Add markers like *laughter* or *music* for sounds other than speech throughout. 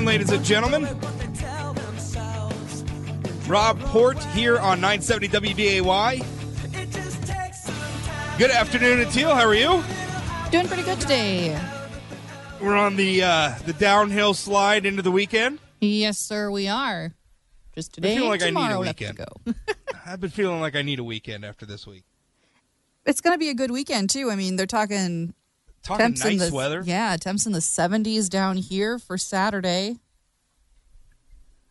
afternoon, ladies and gentlemen. Rob Port here on 970 WDAY. Good afternoon, Teal. How are you? Doing pretty good today. We're on the uh, the downhill slide into the weekend. Yes, sir, we are. Just I today feel and like I need a tomorrow weekend. go. *laughs* I've been feeling like I need a weekend after this week. it's going to be a good weekend, too. I mean, they're talking Talking temps in nice the weather. Yeah, temps in the 70s down here for Saturday.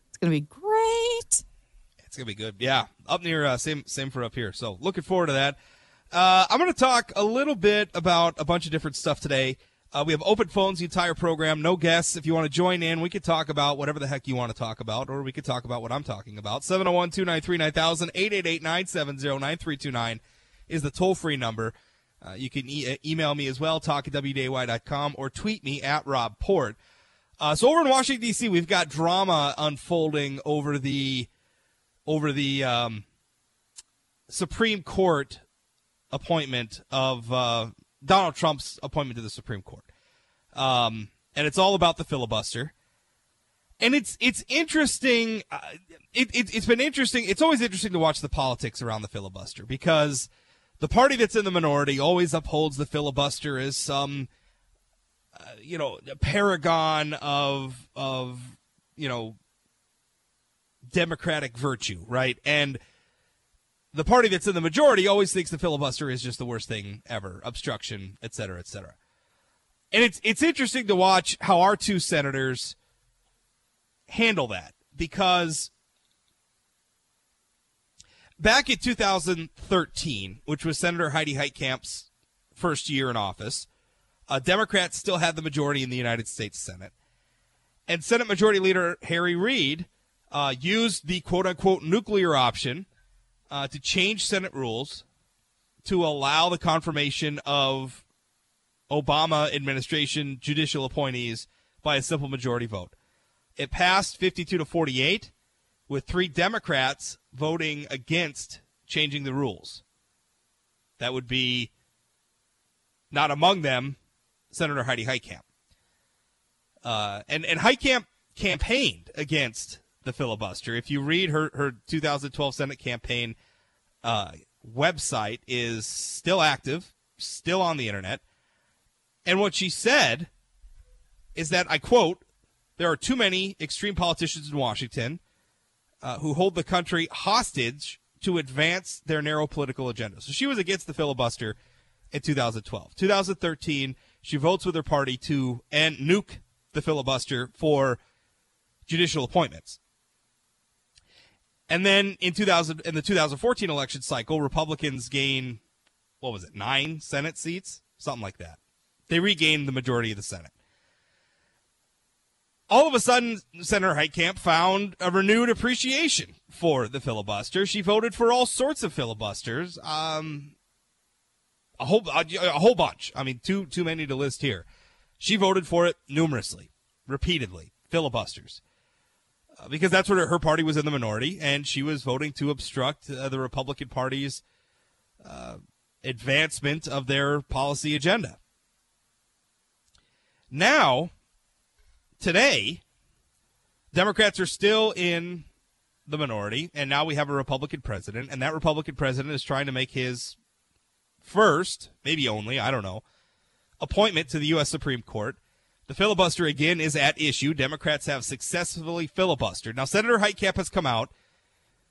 It's going to be great. It's gonna be good. Yeah, up near uh, same same for up here. So looking forward to that. Uh, I'm gonna talk a little bit about a bunch of different stuff today. Uh, we have open phones the entire program, no guests. If you want to join in, we could talk about whatever the heck you want to talk about, or we could talk about what I'm talking about. 701 293 9000 888 970 9329 is the toll free number. Uh, you can e- email me as well, talk at WDAY.com, or tweet me at Rob Port. Uh, so over in Washington D.C., we've got drama unfolding over the over the um, Supreme Court appointment of uh, Donald Trump's appointment to the Supreme Court, um, and it's all about the filibuster. And it's it's interesting. Uh, it, it it's been interesting. It's always interesting to watch the politics around the filibuster because the party that's in the minority always upholds the filibuster as some uh, you know paragon of of you know democratic virtue, right? And the party that's in the majority always thinks the filibuster is just the worst thing ever, obstruction, et cetera, et cetera. And it's it's interesting to watch how our two senators handle that because back in 2013, which was Senator Heidi Heitkamp's first year in office, uh, Democrats still had the majority in the United States Senate, and Senate Majority Leader Harry Reid uh, used the quote unquote nuclear option uh, to change Senate rules to allow the confirmation of Obama administration judicial appointees by a simple majority vote. It passed 52 to 48, with three Democrats voting against changing the rules. That would be not among them Senator Heidi Heitkamp. Uh, and and Heitkamp campaigned against the filibuster. If you read her her 2012 Senate campaign uh, website is still active, still on the internet, and what she said is that I quote: "There are too many extreme politicians in Washington uh, who hold the country hostage to advance their narrow political agenda." So she was against the filibuster in 2012. 2013, she votes with her party to and nuke the filibuster for judicial appointments. And then in 2000 in the 2014 election cycle, Republicans gain what was it? 9 Senate seats, something like that. They regained the majority of the Senate. All of a sudden, Senator Heitkamp found a renewed appreciation for the filibuster. She voted for all sorts of filibusters. Um, a whole a, whole bunch. I mean, too too many to list here. She voted for it numerously, repeatedly, filibusters, uh, because that's her, her party was in the minority, and she was voting to obstruct uh, the Republican Party's uh, advancement of their policy agenda. Now, today, Democrats are still in the minority, and now we have a Republican president, and that Republican president is trying to make his first, maybe only, I don't know, appointment to the U.S. Supreme Court. The filibuster again is at issue. Democrats have successfully filibustered. Now, Senator Heitkamp has come out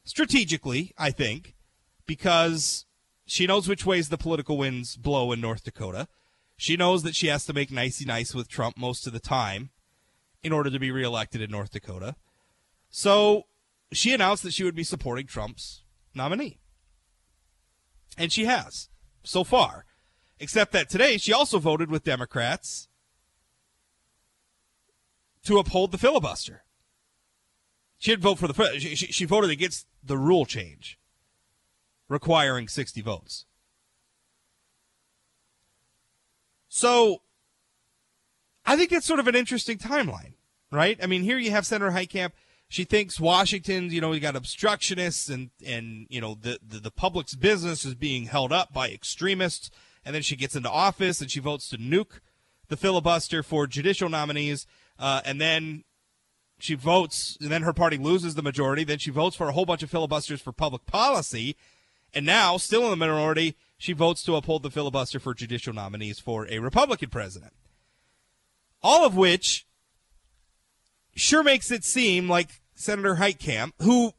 strategically, I think, because she knows which ways the political winds blow in North Dakota. She knows that she has to make nicey nice with Trump most of the time in order to be reelected in North Dakota. So she announced that she would be supporting Trump's nominee. And she has so far. Except that today she also voted with Democrats to uphold the filibuster. She didn't vote for the she, she voted against the rule change requiring 60 votes. So I think that's sort of an interesting timeline, right? I mean, here you have Senator Heitkamp. She thinks Washington, you know, we got obstructionists and, and, you know, the, the, the public's business is being held up by extremists. And then she gets into office and she votes to nuke the filibuster for judicial nominees. Uh, and then She votes, and then her party loses the majority. Then she votes for a whole bunch of filibusters for public policy. And now, still in the minority, she votes to uphold the filibuster for judicial nominees for a Republican president. All of which sure makes it seem like Senator Heitkamp, who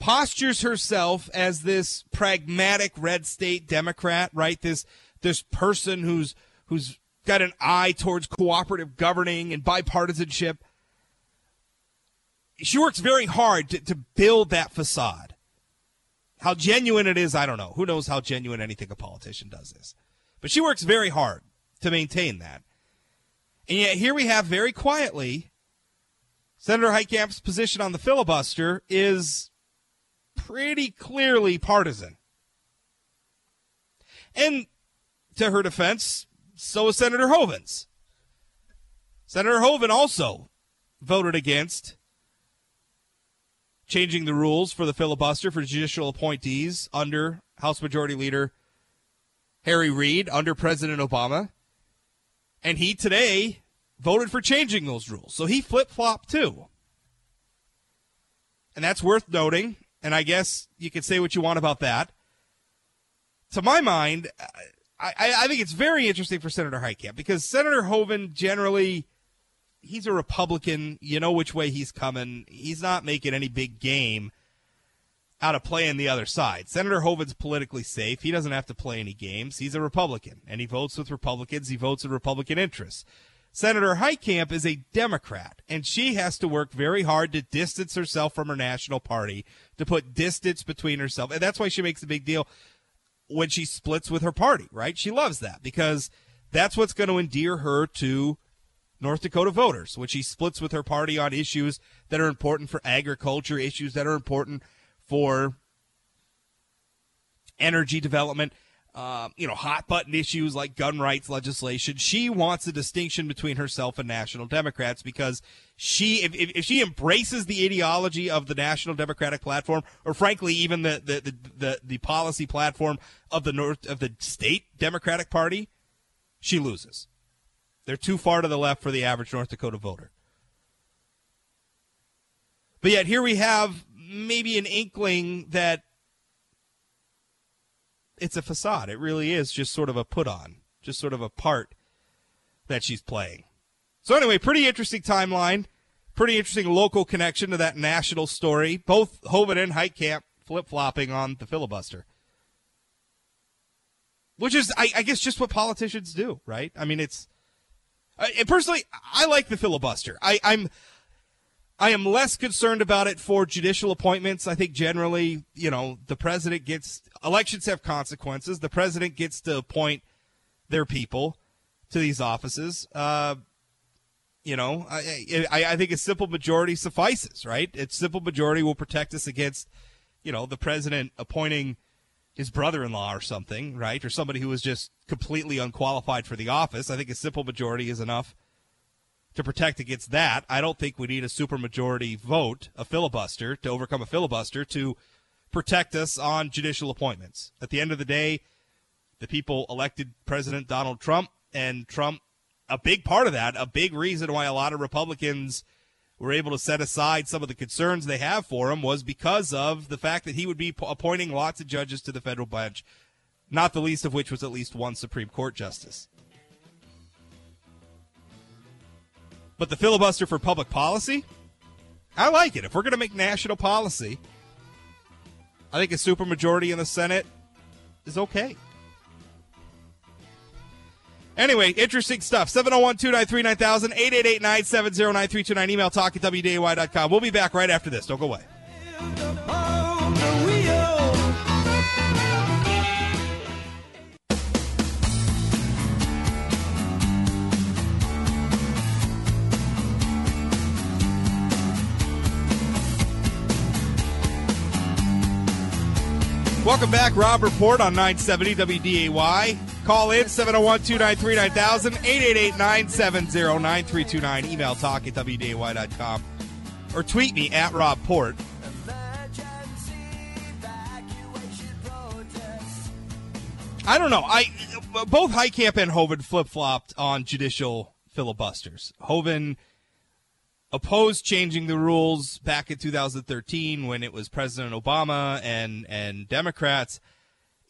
postures herself as this pragmatic red state Democrat, right? This this person who's who's got an eye towards cooperative governing and bipartisanship. She works very hard to, to build that facade. How genuine it is, I don't know. Who knows how genuine anything a politician does is. But she works very hard to maintain that. And yet here we have very quietly Senator Heitkamp's position on the filibuster is pretty clearly partisan. And to her defense, so is Senator Hoeven's. Senator Hoeven also voted against changing the rules for the filibuster for judicial appointees under House Majority Leader Harry Reid under President Obama. And he today voted for changing those rules. So he flip flopped too. And that's worth noting. And I guess you can say what you want about that. To my mind, I, I think it's very interesting for Senator Heitkamp because Senator Hoeven generally, he's a Republican. You know which way he's coming. He's not making any big game out of playing the other side. Senator Hoeven's politically safe. He doesn't have to play any games. He's a Republican, and he votes with Republicans. He votes in Republican interests. Senator Heitkamp is a Democrat, and she has to work very hard to distance herself from her national party, to put distance between herself. And that's why she makes a big deal when she splits with her party, right? She loves that because that's what's going to endear her to North Dakota voters when she splits with her party on issues that are important for agriculture, issues that are important for energy development uh, you know, hot button issues like gun rights legislation. She wants a distinction between herself and National Democrats because she, if, if, she embraces the ideology of the National Democratic platform, or frankly, even the, the, the, the, the policy platform of the North, of the state Democratic Party, she loses. They're too far to the left for the average North Dakota voter. But yet here we have maybe an inkling that it's a facade. It really is just sort of a put on, just sort of a part that she's playing. So anyway, pretty interesting timeline, pretty interesting local connection to that national story. Both Hoeven and Heitkamp flip flopping on the filibuster, which is, I, I, guess, just what politicians do, right? I mean, it's. I, personally, I like the filibuster. I, I'm I am less concerned about it for judicial appointments. I think generally, you know, the president gets elections have consequences. The president gets to appoint their people to these offices. Uh, you know, I, I, I think a simple majority suffices, right? A simple majority will protect us against, you know, the president appointing his brother-in-law or something, right, or somebody who is just completely unqualified for the office. I think a simple majority is enough to protect against that. I don't think we need a supermajority vote, a filibuster, to overcome a filibuster to protect us on judicial appointments. At the end of the day, the people elected President Donald Trump, and Trump, a big part of that, a big reason why a lot of Republicans were able to set aside some of the concerns they have for him was because of the fact that he would be appointing lots of judges to the federal bench, not the least of which was at least one Supreme Court justice. But the filibuster for public policy, I like it. If we're going to make national policy, I think a supermajority in the Senate is okay. Anyway, interesting stuff. 701 293 9000, 888 970 9329. Email talk at WDAY.com. We'll be back right after this. Don't go away. Welcome back. Rob Port on 970 WDAY. Call in 701 293 9000 888 970 9329. Email talk at WDAY.com or tweet me at Rob Port. I don't know. I both Heitkamp and Hoeven flip flopped on judicial filibusters. Hoeven opposed changing the rules back in 2013 when it was President Obama and and Democrats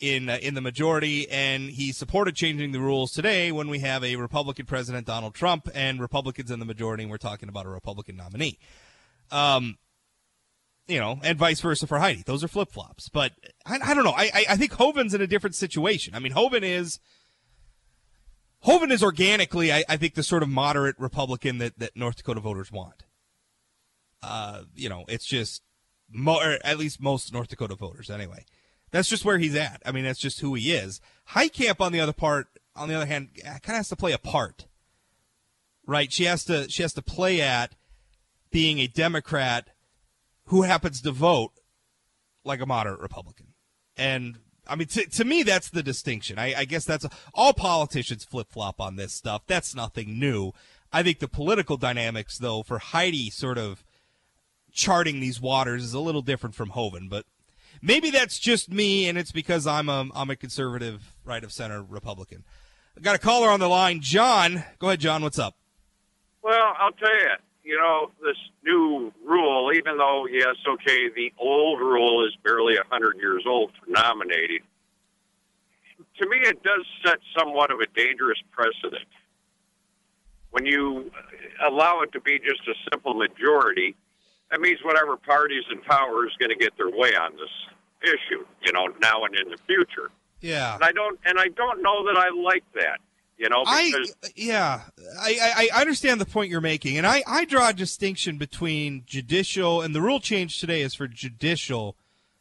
in uh, in the majority, and he supported changing the rules today when we have a Republican President Donald Trump and Republicans in the majority, and we're talking about a Republican nominee. Um, you know, and vice versa for Heidi. Those are flip flops. But I, I, don't know. I, I think Hoeven's in a different situation. I mean, Hoeven is Hoeven is organically, I, I think, the sort of moderate Republican that, that North Dakota voters want. Uh, you know, it's just, mo- at least most North Dakota voters, anyway. That's just where he's at. I mean, that's just who he is. Heitkamp, on the other part, on the other hand, kind of has to play a part, right? She has to, she has to play at being a Democrat who happens to vote like a moderate Republican, and I mean, to, to me, that's the distinction. I, I guess that's a, all politicians flip flop on this stuff. That's nothing new. I think the political dynamics, though, for Heidi sort of charting these waters is a little different from Hoeven, but maybe that's just me, and it's because I'm a, I'm a conservative, right of center Republican. I got a caller on the line. John, go ahead, John. What's up? Well, I'll tell you, you know, this new rule, even though, yes, okay, the old rule is barely a 100 years old for nominating, to me it does set somewhat of a dangerous precedent. When you allow it to be just a simple majority, that means whatever party's in power is going to get their way on this issue, you know, now and in the future. Yeah. And I don't and I don't know that I like that. You know, because I yeah, I, I understand the point you're making, and I, I draw a distinction between judicial and the rule change today is for judicial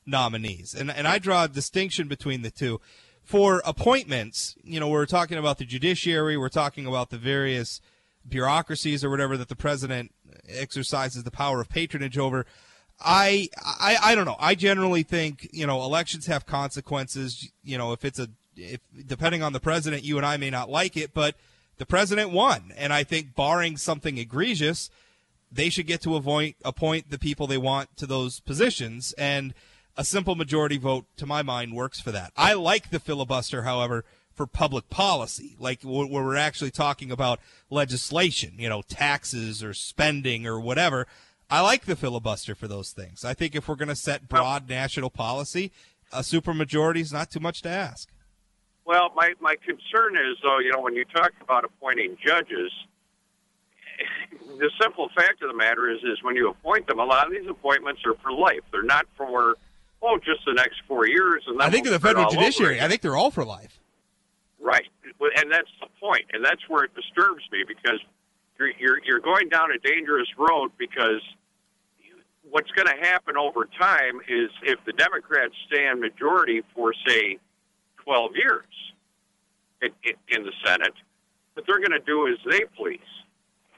nominees, and and I draw a distinction between the two. For appointments, you know, we're talking about the judiciary, we're talking about the various bureaucracies or whatever that the president exercises the power of patronage over. I, I I don't know. I generally think you know elections have consequences. You know, if it's a if depending on the president, you and I may not like it, but the president won, and I think barring something egregious, they should get to avoid, appoint the people they want to those positions, and a simple majority vote, to my mind, works for that. I like the filibuster, however, for public policy, like where we're actually talking about legislation, you know, taxes or spending or whatever. I like the filibuster for those things. I think if we're going to set broad national policy, a supermajority is not too much to ask. Well, my, my concern is, though, you know, when you talk about appointing judges, *laughs* the simple fact of the matter is, is when you appoint them, a lot of these appointments are for life. They're not for, oh, just the next four years. And I think we'll of the federal judiciary, I think they're all for life. Right, and that's the point, and that's where it disturbs me because you're you're, you're going down a dangerous road because what's going to happen over time is if the Democrats stay in majority for say 12 years in, in, in the Senate, what they're going to do as they please.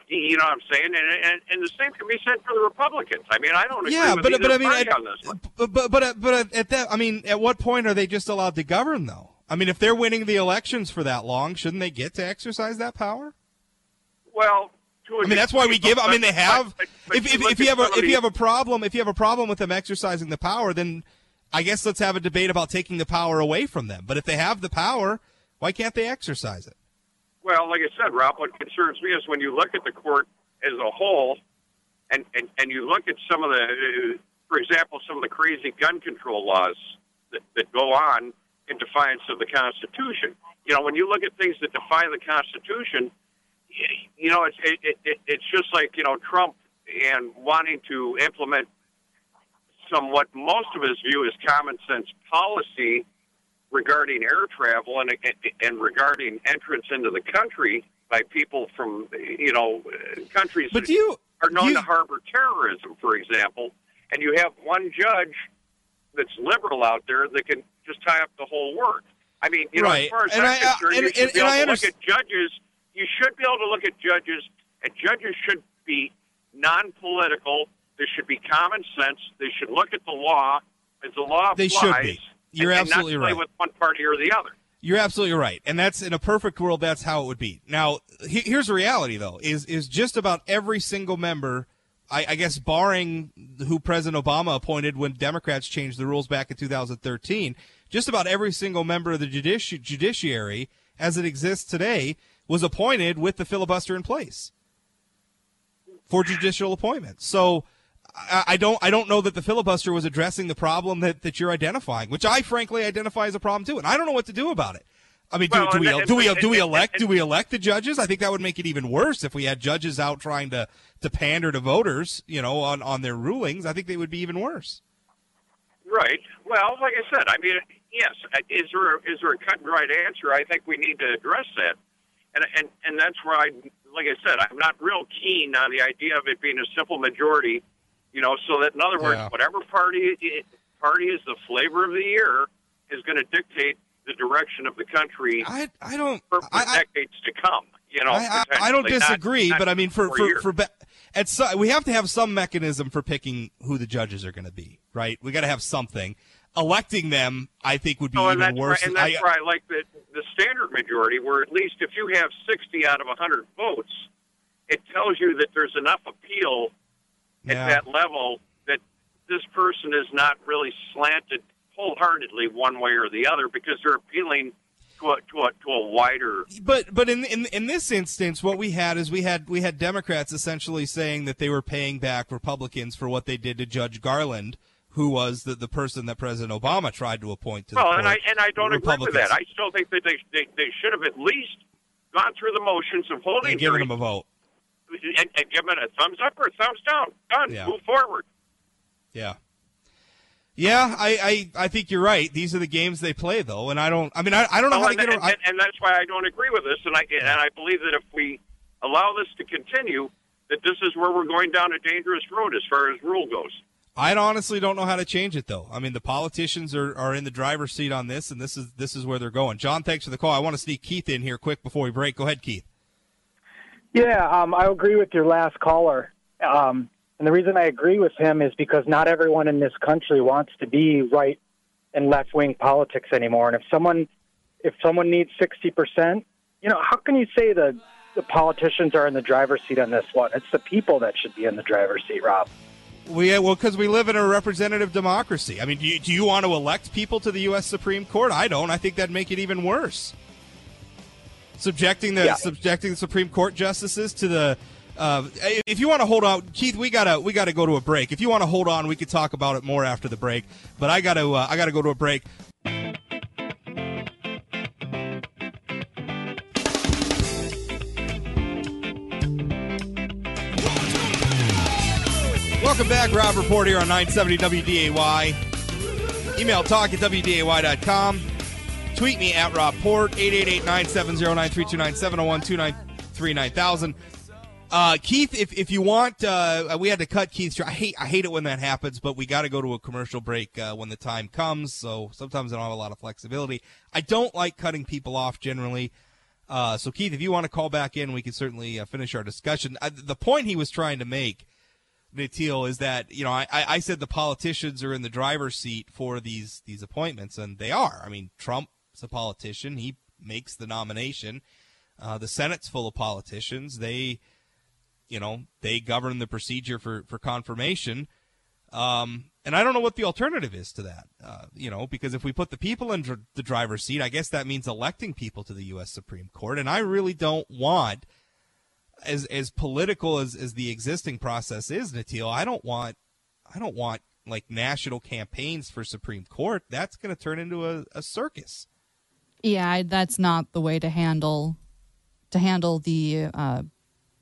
You know what I'm saying? And, and, and the same can be said for the Republicans. I mean, I don't agree yeah, with but but I mean, party at, on this one. but but but uh, but uh, at that, I mean, at what point are they just allowed to govern though? I mean, if they're winning the elections for that long, shouldn't they get to exercise that power? Well, I mean, that's why we give. I mean, they have. but- but If if, if you have a if you have a problem if you have a problem with them exercising the power, then I guess let's have a debate about taking the power away from them. But if they have the power, why can't they exercise it? Well, like I said, Rob, what concerns me is when you look at the court as a whole, and and, and you look at some of the, for example, some of the crazy gun control laws that, that go on in defiance of the Constitution. You know, when you look at things that defy the Constitution, you know, it's it, it, it's just like you know Trump and wanting to implement somewhat most of us view as common sense policy regarding air travel and and regarding entrance into the country by people from you know countries But that you are known you- to harbor terrorism, for example, and you have one judge that's liberal out there that can just tie up the whole work. I mean, you know, Right. as far as And I'm I- uh, concerned, and- you should and- be able I to look at judges. You should be able to look at judges, and judges should be non-political. They should be common sense. They should look at the law as the law They applies. should be. You're and, absolutely and not play right. with one party or the other. You're absolutely right, and that's in a perfect world. That's how it would be. Now, he, here's the reality, though: is is just about every single member, I, I guess, barring who President Obama appointed when Democrats changed the rules back in 2013. Just about every single member of the judici- judiciary, as it exists today, was appointed with the filibuster in place. for judicial appointments. So I, I don't I don't know that the filibuster was addressing the problem that, that you're identifying, which I frankly identify as a problem too, and I don't know what to do about it. I mean, do, Well, do we and- do we do we elect do we elect the judges? I think that would make it even worse if we had judges out trying to to pander to voters, you know, on on their rulings. I think they would be even worse. Right. Well, like I said, I mean, yes. Is there is there a cut and dried answer? I think we need to address that, and and and that's where I, like I said, I'm not real keen on the idea of it being a simple majority. You know, so that in other words, Yeah. whatever party party is the flavor of the year is going to dictate the direction of the country I I don't for, for I, I, decades to come. You know, I, I, I don't potentially, not- disagree, not but I mean, for for years. for be- at so, we have to have some mechanism for picking who the judges are going to be, right? We got to have something. Electing them, I think, would be Oh, even worse. Why, and that's I- why I like the the standard majority, where at least if you have sixty out of hundred votes, it tells you that there's enough appeal Yeah. at that level that this person is not really slanted wholeheartedly one way or the other because they're appealing to a to a to a wider. but but in, in in this instance, what we had is we had we had Democrats essentially saying that they were paying back Republicans for what they did to Judge Garland, who was the, the person that President Obama tried to appoint to the Well, and I and I don't agree with that. I still think that they, they they should have at least gone through the motions of holding and giving hearings them a vote. And, and given a thumbs up or a thumbs down. Done. Yeah. Move forward. Yeah. Yeah, I, I, I think you're right. These are the games they play, though, and I don't. I mean, I, I don't know Well, how to get. and, around. and, and that's why I don't agree with this, and I and I believe that if we allow this to continue, that this is where we're going down a dangerous road as far as rule goes. I honestly don't know how to change it, though. I mean, the politicians are, are in the driver's seat on this, and this is this is where they're going. John, thanks for the call. I want to sneak Keith in here quick before we break. Go ahead, Keith. Yeah, um, I agree with your last caller. Um, and the reason I agree with him is because not everyone in this country wants to be right and left wing politics anymore. And if someone if someone needs sixty percent, you know, how can you say the the politicians are in the driver's seat on this one? It's the people that should be in the driver's seat, Rob. We well, because we live in a representative democracy. I mean, do you, do you want to elect people to the U.S. Supreme Court? I don't. I think that'd make it even worse. Subjecting the Yeah. subjecting the Supreme Court justices to the. Uh, if you want to hold on, Keith, we gotta we gotta go to a break. If you want to hold on, we could talk about it more after the break. But I gotta uh, I gotta go to a break. Welcome back, Rob Port here on 970 WDAY. Email talk at WDAY.com. Tweet me at Rob Port, 888-970-9329-701-293-9000. Uh, Keith, if, if you want, uh, we had to cut Keith. I hate I hate it when that happens, but we got to go to a commercial break uh, when the time comes. So sometimes I don't have a lot of flexibility. I don't like cutting people off generally. Uh, so Keith, if you want to call back in, we can certainly uh, finish our discussion. The point he was trying to make, Natil, is that you know I, I said the politicians are in the driver's seat for these these appointments, and they are. I mean, Trump's a politician; he makes the nomination. Uh, the Senate's full of politicians. They, you know, they govern the procedure for for confirmation. Um, and I don't know what the alternative is to that. Uh, you know, because if we put the people in dr- the driver's seat, I guess that means electing people to the U.S. Supreme Court, and I really don't want as as political as, as the existing process is, Natil, I don't want I don't want like national campaigns for Supreme Court. That's going to turn into a, a circus. Yeah, I- that's not the way to handle to handle the uh,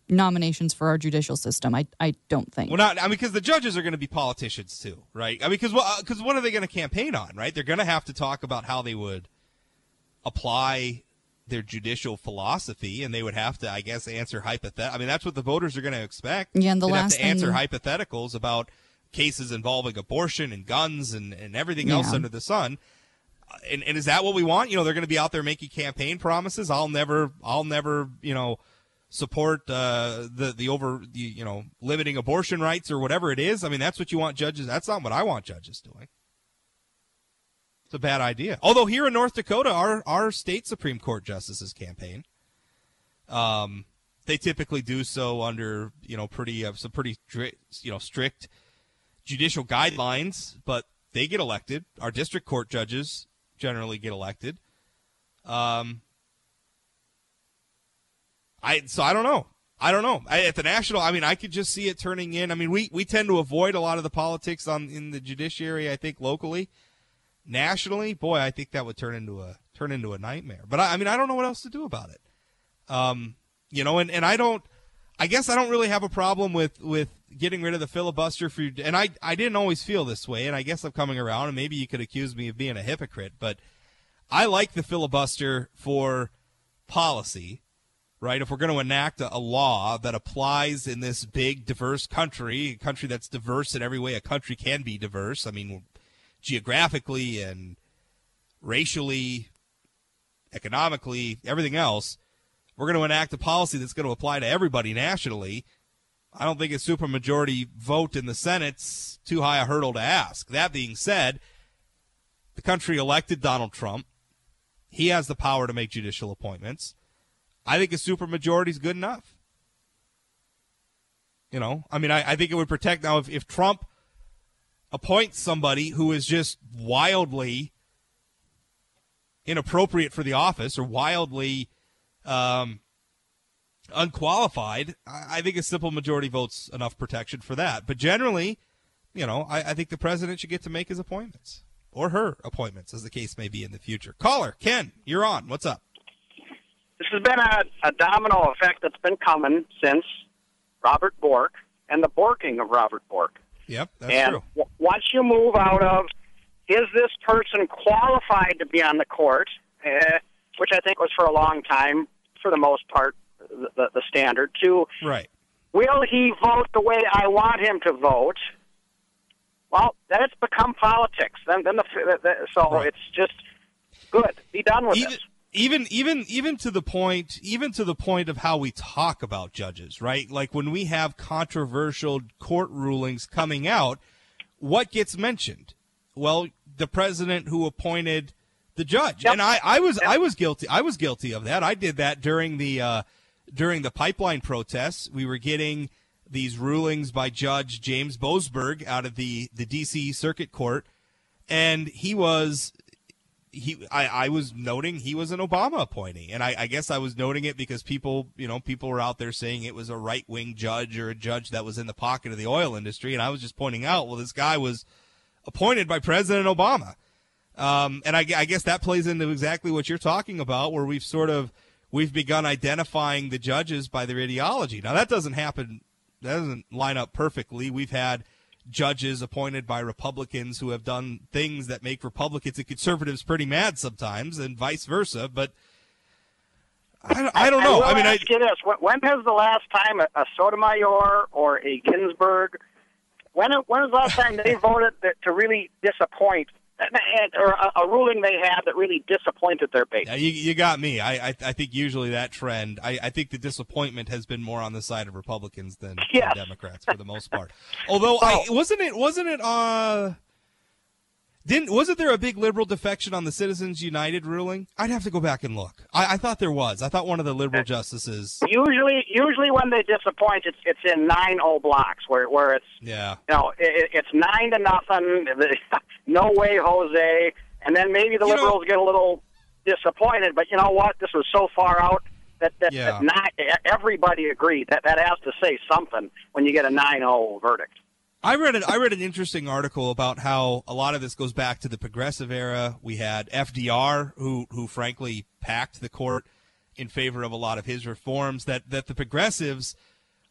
nominations for our judicial system. I I don't think. Well, not I mean because the judges are going to be politicians too, right? I mean because well, because what are they going to campaign on, right? They're going to have to talk about how they would apply their judicial philosophy, and they would have to, I guess, answer hypothet. I mean that's what the voters are going to expect. Yeah, and the They'd last have to answer thing- hypotheticals about cases involving abortion and guns and, and everything else under the sun. And, and is that what we want? You know, they're going to be out there making campaign promises. I'll never, I'll never, you know, support uh, the the over, the, you know, limiting abortion rights or whatever it is. I mean, that's what you want judges. That's not what I want judges doing. It's a bad idea. Although here in North Dakota, our our state Supreme Court justices campaign. Um, they typically do so under you know pretty uh, some pretty you know strict judicial guidelines, but they get elected. Our district court judges generally get elected. Um, I so I don't know. I don't know. I, at the national, I mean, I could just see it turning in. I mean, we, we tend to avoid a lot of the politics on in the judiciary. I think locally, nationally, boy, I think that would turn into a turn into a nightmare. But I, I mean, I don't know what else to do about it. Um, you know, and, and I don't. I guess I don't really have a problem with with getting rid of the filibuster for. And I I didn't always feel this way, and I guess I'm coming around. And maybe you could accuse me of being a hypocrite, but I like the filibuster for policy right? If we're going to enact a, a, law that applies in this big, diverse country, a country that's diverse in every way a country can be diverse, I mean, geographically and racially, economically, everything else, we're going to enact a policy that's going to apply to everybody nationally. I don't think a supermajority vote in the Senate's too high a hurdle to ask. That being said, the country elected Donald Trump. He has the power to make judicial appointments. I think a supermajority is good enough. You know, I mean, I, I think it would protect now if, if Trump appoints somebody who is just wildly inappropriate for the office or wildly um, unqualified, I, I think a simple majority votes enough protection for that. But generally, you know, I, I think the president should get to make his appointments or her appointments, as the case may be in the future. Caller, Ken, you're on. What's up? This has been a, a domino effect that's been coming since Robert Bork and the borking of Robert Bork. Yep, that's and true. W- once you move out of, is this person qualified to be on the court, uh, which I think was for a long time, for the most part, the, the, standard, to right. will he vote the way I want him to vote? Well, then it's become politics. Then, then the, the so right. it's just good. Be done with Even, it even even even to the point even to the point of how we talk about judges right like when we have controversial court rulings coming out what gets mentioned well the president who appointed the judge yep. and i i was yep. i was guilty i was guilty of that i did that during the uh during the pipeline protests we were getting these rulings by judge james boasberg out of the the dc circuit court and he was he I, I was noting he was an Obama appointee, and I, I guess I was noting it because people you know people were out there saying it was a right wing judge or a judge that was in the pocket of the oil industry, and I was just pointing out, well, this guy was appointed by President Obama, um, and I, I guess that plays into exactly what you're talking about, where we've sort of we've begun identifying the judges by their ideology. Now that doesn't happen, that doesn't line up perfectly. We've had judges appointed by Republicans who have done things that make Republicans and conservatives pretty mad sometimes, and vice versa. But I, I don't know. I, I mean, ask I, you this: when has the last time a, a Sotomayor or a Ginsburg? When when was the last time they *laughs* voted to really disappoint or a, a, ruling they had that really disappointed their base. Yeah, you, you got me. I, I, I think usually that trend. I, I think the disappointment has been more on the side of Republicans than, yes. than Democrats for the most part. Although *laughs* I wasn't it wasn't it uh didn't wasn't there a big liberal defection on the Citizens United ruling? I'd have to go back and look. I, I thought there was. I thought one of the liberal justices. Usually, usually when they disappoint, it's it's in nine o blocks where where it's yeah you know it, it's nine to nothing. *laughs* no way, Jose. And then maybe the You know- liberals get a little disappointed, but you know what? This was so far out that that, Yeah. that not everybody agreed that that has to say something when you get a nine zero verdict. I read an I read an interesting article about how a lot of this goes back to the progressive era. We had FDR, who who frankly packed the court in favor of a lot of his reforms. That that the progressives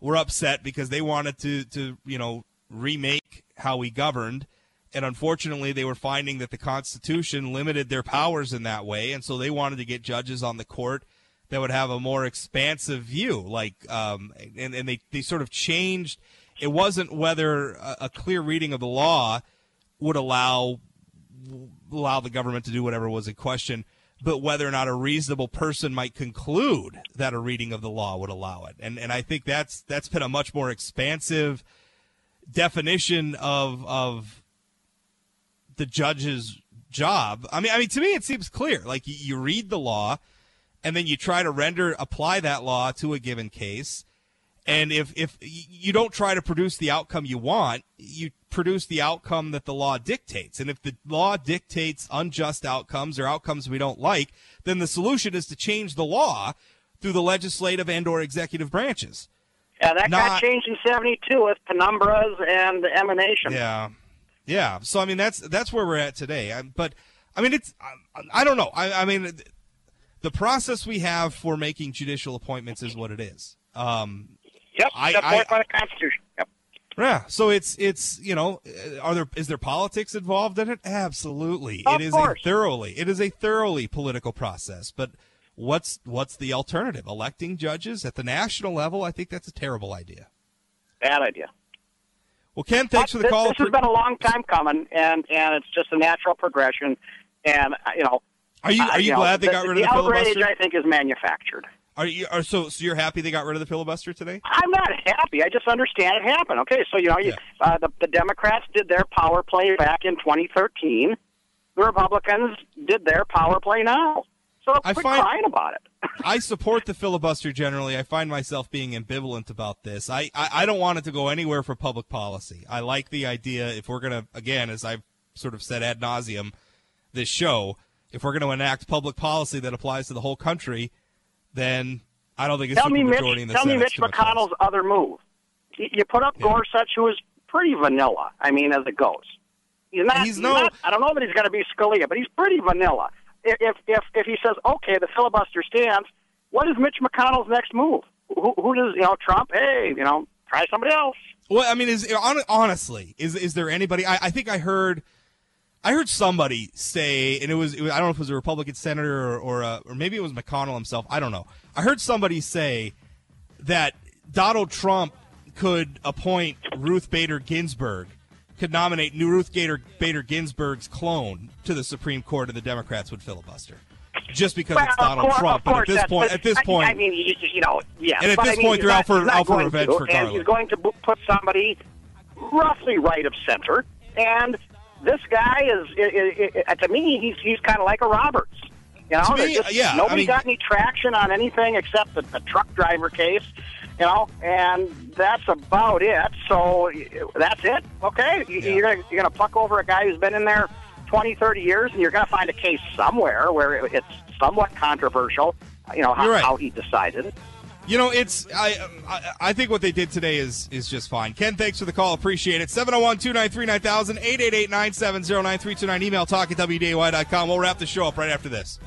were upset because they wanted to to you know remake how we governed, and unfortunately they were finding that the Constitution limited their powers in that way, and so they wanted to get judges on the court that would have a more expansive view. Like, um, and and they they sort of changed. It wasn't whether a, a clear reading of the law would allow allow the government to do whatever was in question, but whether or not a reasonable person might conclude that a reading of the law would allow it. And and I think that's that's been a much more expansive definition of of the judge's job. I mean, I mean to me it seems clear. Like you, you read the law and then you try to render apply that law to a given case. And if if you don't try to produce the outcome you want, you produce the outcome that the law dictates. And if the law dictates unjust outcomes or outcomes we don't like, then the solution is to change the law through the legislative and or executive branches. Yeah, that Not- got changed in '72 with penumbras and emanation. Yeah, yeah. So I mean, that's that's where we're at today. I, but I mean, it's I, I don't know. I, I mean, the process we have for making judicial appointments is what it is. Um, Yep, I- set forth by the Constitution. Yep. yeah. So it's it's you know, are there is there politics involved in it? Absolutely. Of it is course. a thoroughly it is a thoroughly political process. But what's what's the alternative? Electing judges at the national level? I think that's a terrible idea. Bad idea. Well, Ken, thanks for the this, call. This has been a long time coming, and and it's just a natural progression. And uh, you know, Are you uh, are you know, glad they the, got rid the of the outrage? filibuster? I think is manufactured. Are you are so so you're happy they got rid of the filibuster today? I'm not happy. I just understand it happened. Okay, so you know, you, Yeah. uh, the the Democrats did their power play back in 2013. The Republicans did their power play now. So I quit find- crying about it. *laughs* I support the filibuster generally. I find myself being ambivalent about this. I, I, I don't want it to go anywhere for public policy. I like the idea if we're going to, again, as I've sort of said ad nauseum, this show, if we're going to enact public policy that applies to the whole country, then I don't think it's tell me, Mitch. supermajority in the Tell me, Mitch McConnell's other move. You, put up Yeah. Gorsuch, who is pretty vanilla. I mean, as it goes. He's not. He's he's no- not- I don't know that he's going to be Scalia, but he's pretty vanilla. If if if, if he says, "Okay, the filibuster stands," what is Mitch McConnell's next move? Who, who does you know? Trump? Hey, you know, try somebody else. Well, I mean, is honestly, is is there anybody? I, I think I heard, I heard somebody say, and it was, it was I don't know if it was a Republican senator or or, uh, or maybe it was McConnell himself. I don't know. I heard somebody say that Donald Trump could appoint Ruth Bader Ginsburg, could nominate new Ruth Bader, Bader Ginsburg's clone to the Supreme Court, and the Democrats would filibuster. Just because it's Donald course, Trump, but at this point, at this point, I, mean, you, you know, yes. And at this I mean, point, they're out for- out for revenge to, for and Garland. he's going to put somebody roughly right of center, and this guy is, i i i to me, he's he's kind of like a Roberts. You know, me, just- yeah, I nobody mean- got any traction on anything except the, the truck driver case. You know, and that's about it. So y- that's it. Okay, You- Yeah. you're gonna you're gonna pluck over a guy who's been in there 20, 30 years, and you're gonna find a case somewhere where it's somewhat controversial. You know how, right. how he decided. You know, it's I, I I think what they did today is is just fine. Ken, thanks for the call. Appreciate it. 701-293-9000, 888-970-9329. Email talk at WDAY.com. We'll wrap the show up right after this.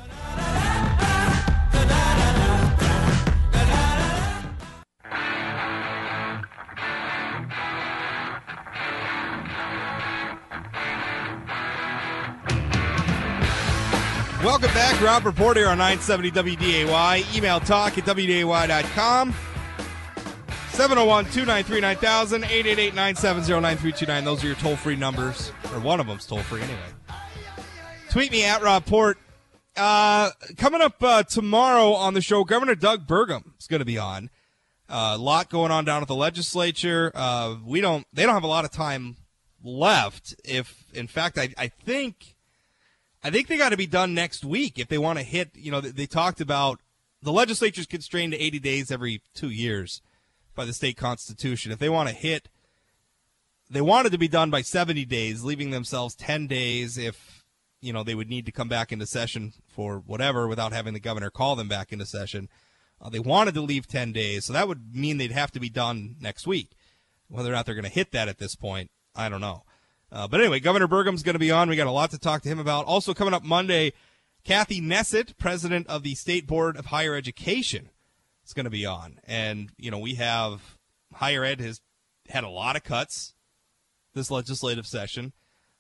Rob Port here on 970 WDAY. Email talk at WDAY.com. 701-293-9000, 888-970-9329. Those are your toll-free numbers. Or one of them's toll-free anyway. Tweet me at Rob Port. Uh, coming up uh, tomorrow on the show, Governor Doug Burgum is going to be on. Uh, a lot going on down at the legislature. Uh, we don't. They don't have a lot of time left. If, in fact, I, I think, I think they got to be done next week if they want to hit. You know, they, talked about the legislature's constrained to 80 days every two years by the state constitution. If they want to hit, they wanted to be done by 70 days, leaving themselves 10 days if, you know, they would need to come back into session for whatever without having the governor call them back into session. Uh, they wanted to leave 10 days, so that would mean they'd have to be done next week. Whether or not they're going to hit that at this point, I don't know. Uh, but anyway, Governor Burgum's going to be on. We got a lot to talk to him about. Also coming up Monday, Kathy Neset, president of the State Board of Higher Education, is going to be on. And, you know, we have higher ed has had a lot of cuts this legislative session.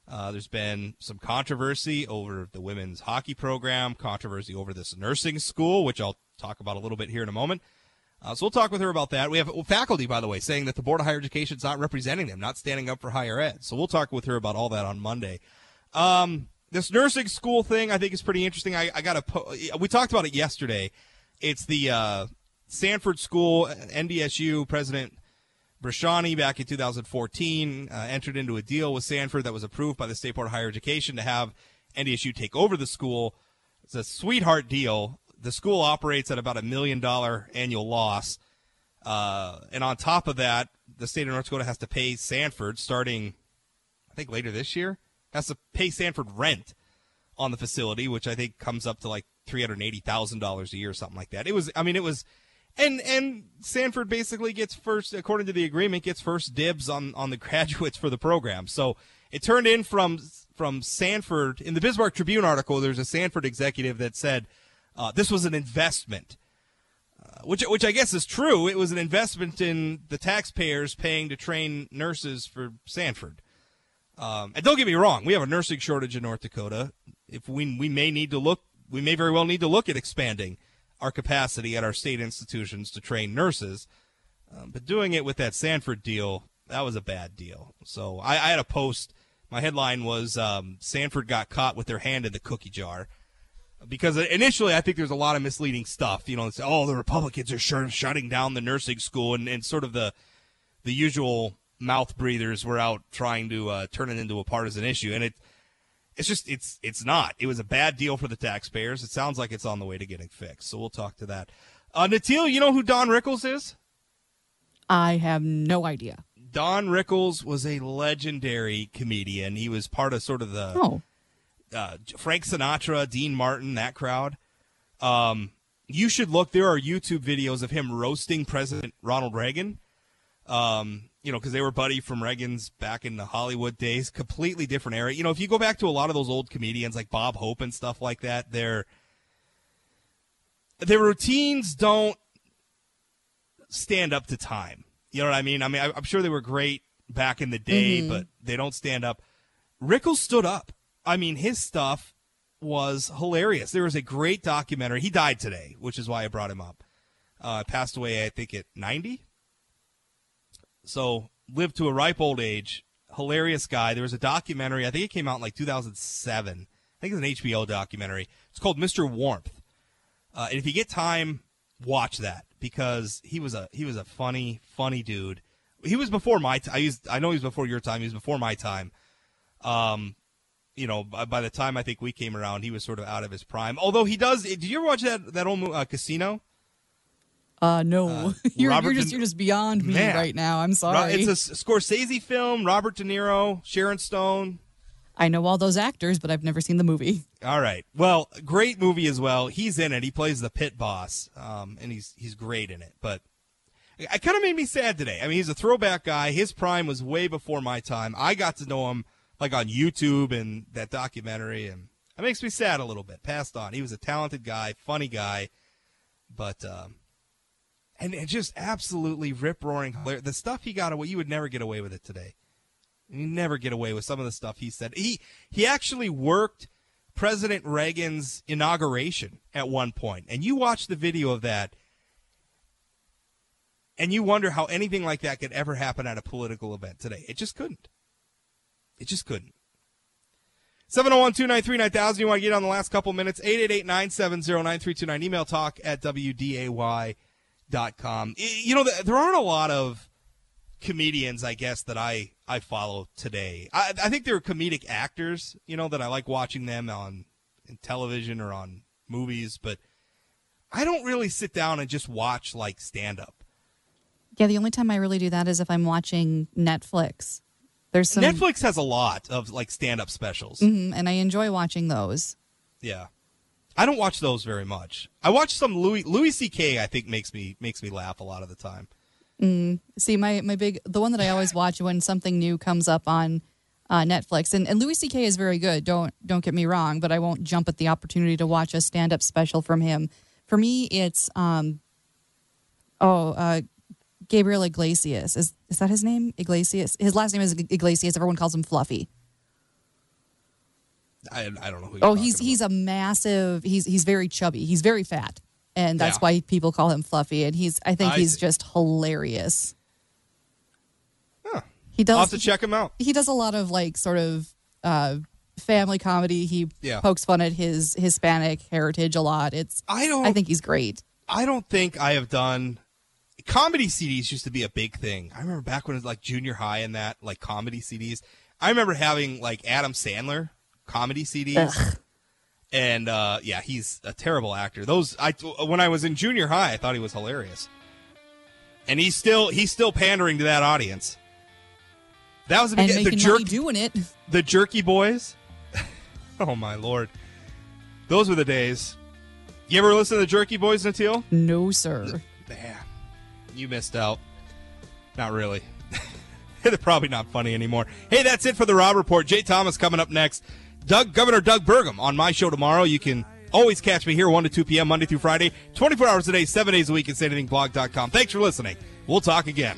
Uh, there's been some controversy over the women's hockey program, controversy over this nursing school, which I'll talk about a little bit here in a moment. Uh, so we'll talk with her about that. We have faculty, by the way, saying that the Board of Higher Education is not representing them, not standing up for higher ed. So we'll talk with her about all that on Monday. Um, this nursing school thing, I think, is pretty interesting. I, I got a Po- we talked about it yesterday. It's the uh, Sanford School NDSU president Bresciani back in 2014 uh, entered into a deal with Sanford that was approved by the State Board of Higher Education to have NDSU take over the school. It's a sweetheart deal. The school operates at about a million dollar annual loss. Uh, and on top of that, the state of North Dakota has to pay Sanford starting, I think later this year, has to pay Sanford rent on the facility, which I think comes up to like three hundred eighty thousand dollars a year, or something like that. It was, I mean, it was, and and Sanford basically gets first, according to the agreement, gets first dibs on on the *laughs* graduates for the program. So it turned in from from Sanford in the Bismarck Tribune article. There's a Sanford executive that said uh, this was an investment, uh, which which I guess is true. It was an investment in the taxpayers paying to train nurses for Sanford. Um, and don't get me wrong, we have a nursing shortage in North Dakota. If we we may need to look, we may very well need to look at expanding our capacity at our state institutions to train nurses. Um, but doing it with that Sanford deal, that was a bad deal. So I, I had a post. My headline was um, Sanford got caught with their hand in the cookie jar. Because initially, I think there's a lot of misleading stuff. You know, it's, oh, the Republicans are sure shutting down the nursing school, and, and sort of the the usual mouth breathers were out trying to uh, turn it into a partisan issue, and it it's just it's it's not. It was a bad deal for the taxpayers. It sounds like it's on the way to getting fixed. So we'll talk to that. Uh, Natil, you know who Don Rickles is? I have no idea. Don Rickles was a legendary comedian. He was part of sort of the Oh, uh, Frank Sinatra, Dean Martin, that crowd. Um, you should look. There are YouTube videos of him roasting President Ronald Reagan. Um, you know, because they were buddy from Reagan's back in the Hollywood days. Completely different era. You know, if you go back to a lot of those old comedians like Bob Hope and stuff like that, their their routines don't stand up to time. You know what I mean? I mean, I, I'm sure they were great back in the day, but they don't stand up. Rickles stood up. I mean, his stuff was hilarious. There was a great documentary. He died today, which is why I brought him up. Uh, passed away, I think, at 90. So lived to a ripe old age. Hilarious guy. There was a documentary. I think it came out in like 2007. I think it's an HBO documentary. It's called Mr. Warmth. Uh, and if you get time, watch that because he was a he was a funny funny dude. He was before my time. I used I know he was before your time. He was before my time. Um, you know, by, by the time I think we came around, he was sort of out of his prime. Although he does. Did you ever watch that that old uh, Casino? uh, no. Uh, *laughs* you're, you're just you're just beyond me Man. right now. I'm sorry. It's a Scorsese film. Robert De Niro, Sharon Stone. I know all those actors, but I've never seen the movie. All right. Well, great movie as well. He's in it. He plays the pit boss, um, and he's he's great in it. But it kind of made me sad today. I mean, he's a throwback guy. His prime was way before my time. I got to know him like on YouTube and that documentary, and it makes me sad a little bit. Passed on. He was a talented guy, funny guy, but um, and, and just absolutely rip roaring. The stuff he got away, you would never get away with it today. You never get away with some of the stuff he said. He he actually worked President Reagan's inauguration at one point, and you watch the video of that, and you wonder how anything like that could ever happen at a political event today. It just couldn't. It just couldn't. 701 293 9000. You want to get on the last couple minutes? 888 970 9329. Email talk at WDAY.com. You know, there aren't a lot of comedians, I guess, that I, I follow today. I, I think they're comedic actors, you know, that I like watching them on television or on movies, but I don't really sit down and just watch like stand up. Yeah, the only time I really do that is if I'm watching Netflix. There's some Netflix has a lot of like stand up specials. Mhm, and I enjoy watching those. Yeah. I don't watch those very much. I watch some Louis Louis C.K. I think makes me makes me laugh a lot of the time. See, my my big the one that I always watch when something new comes up on uh, Netflix, and, and Louis C.K. is very good. Don't don't get me wrong, but I won't jump at the opportunity to watch a stand up special from him. For me, it's um, oh, uh, Gabriel Iglesias is is that his name? Iglesias. His last name is Iglesias. Everyone calls him Fluffy. I, I don't know who. Oh, he's about. he's a massive. He's he's very chubby. He's very fat, and that's Yeah. why people call him Fluffy. And he's I think I he's see. just hilarious. Huh. He does. I'll have to check him out. he does a lot of like sort of uh, family comedy. He Yeah. pokes fun at his Hispanic heritage a lot. It's I don't. I think he's great. I don't think I have done comedy CDs used to be a big thing. I remember back when it was like junior high and that like comedy CDs. I remember having like Adam Sandler comedy CDs. And uh, yeah, he's a terrible actor. Those I when I was in junior high, I thought he was hilarious. And he's still he's still pandering to that audience. That was the, And making the jerk doing it. the Jerky Boys. *laughs* oh my lord, those were the days. You ever listen to the Jerky Boys, Natil? No, sir. Man, You missed out. Not really. *laughs* They're probably not funny anymore. Hey, that's it for the Rob Report. Jay Thomas coming up next. Doug, Governor Doug Burgum on my show tomorrow. You can always catch me here 1 to 2 p.m. Monday through Friday, 24 hours a day, 7 days a week at SayAnythingBlog.com. Thanks for listening. We'll talk again.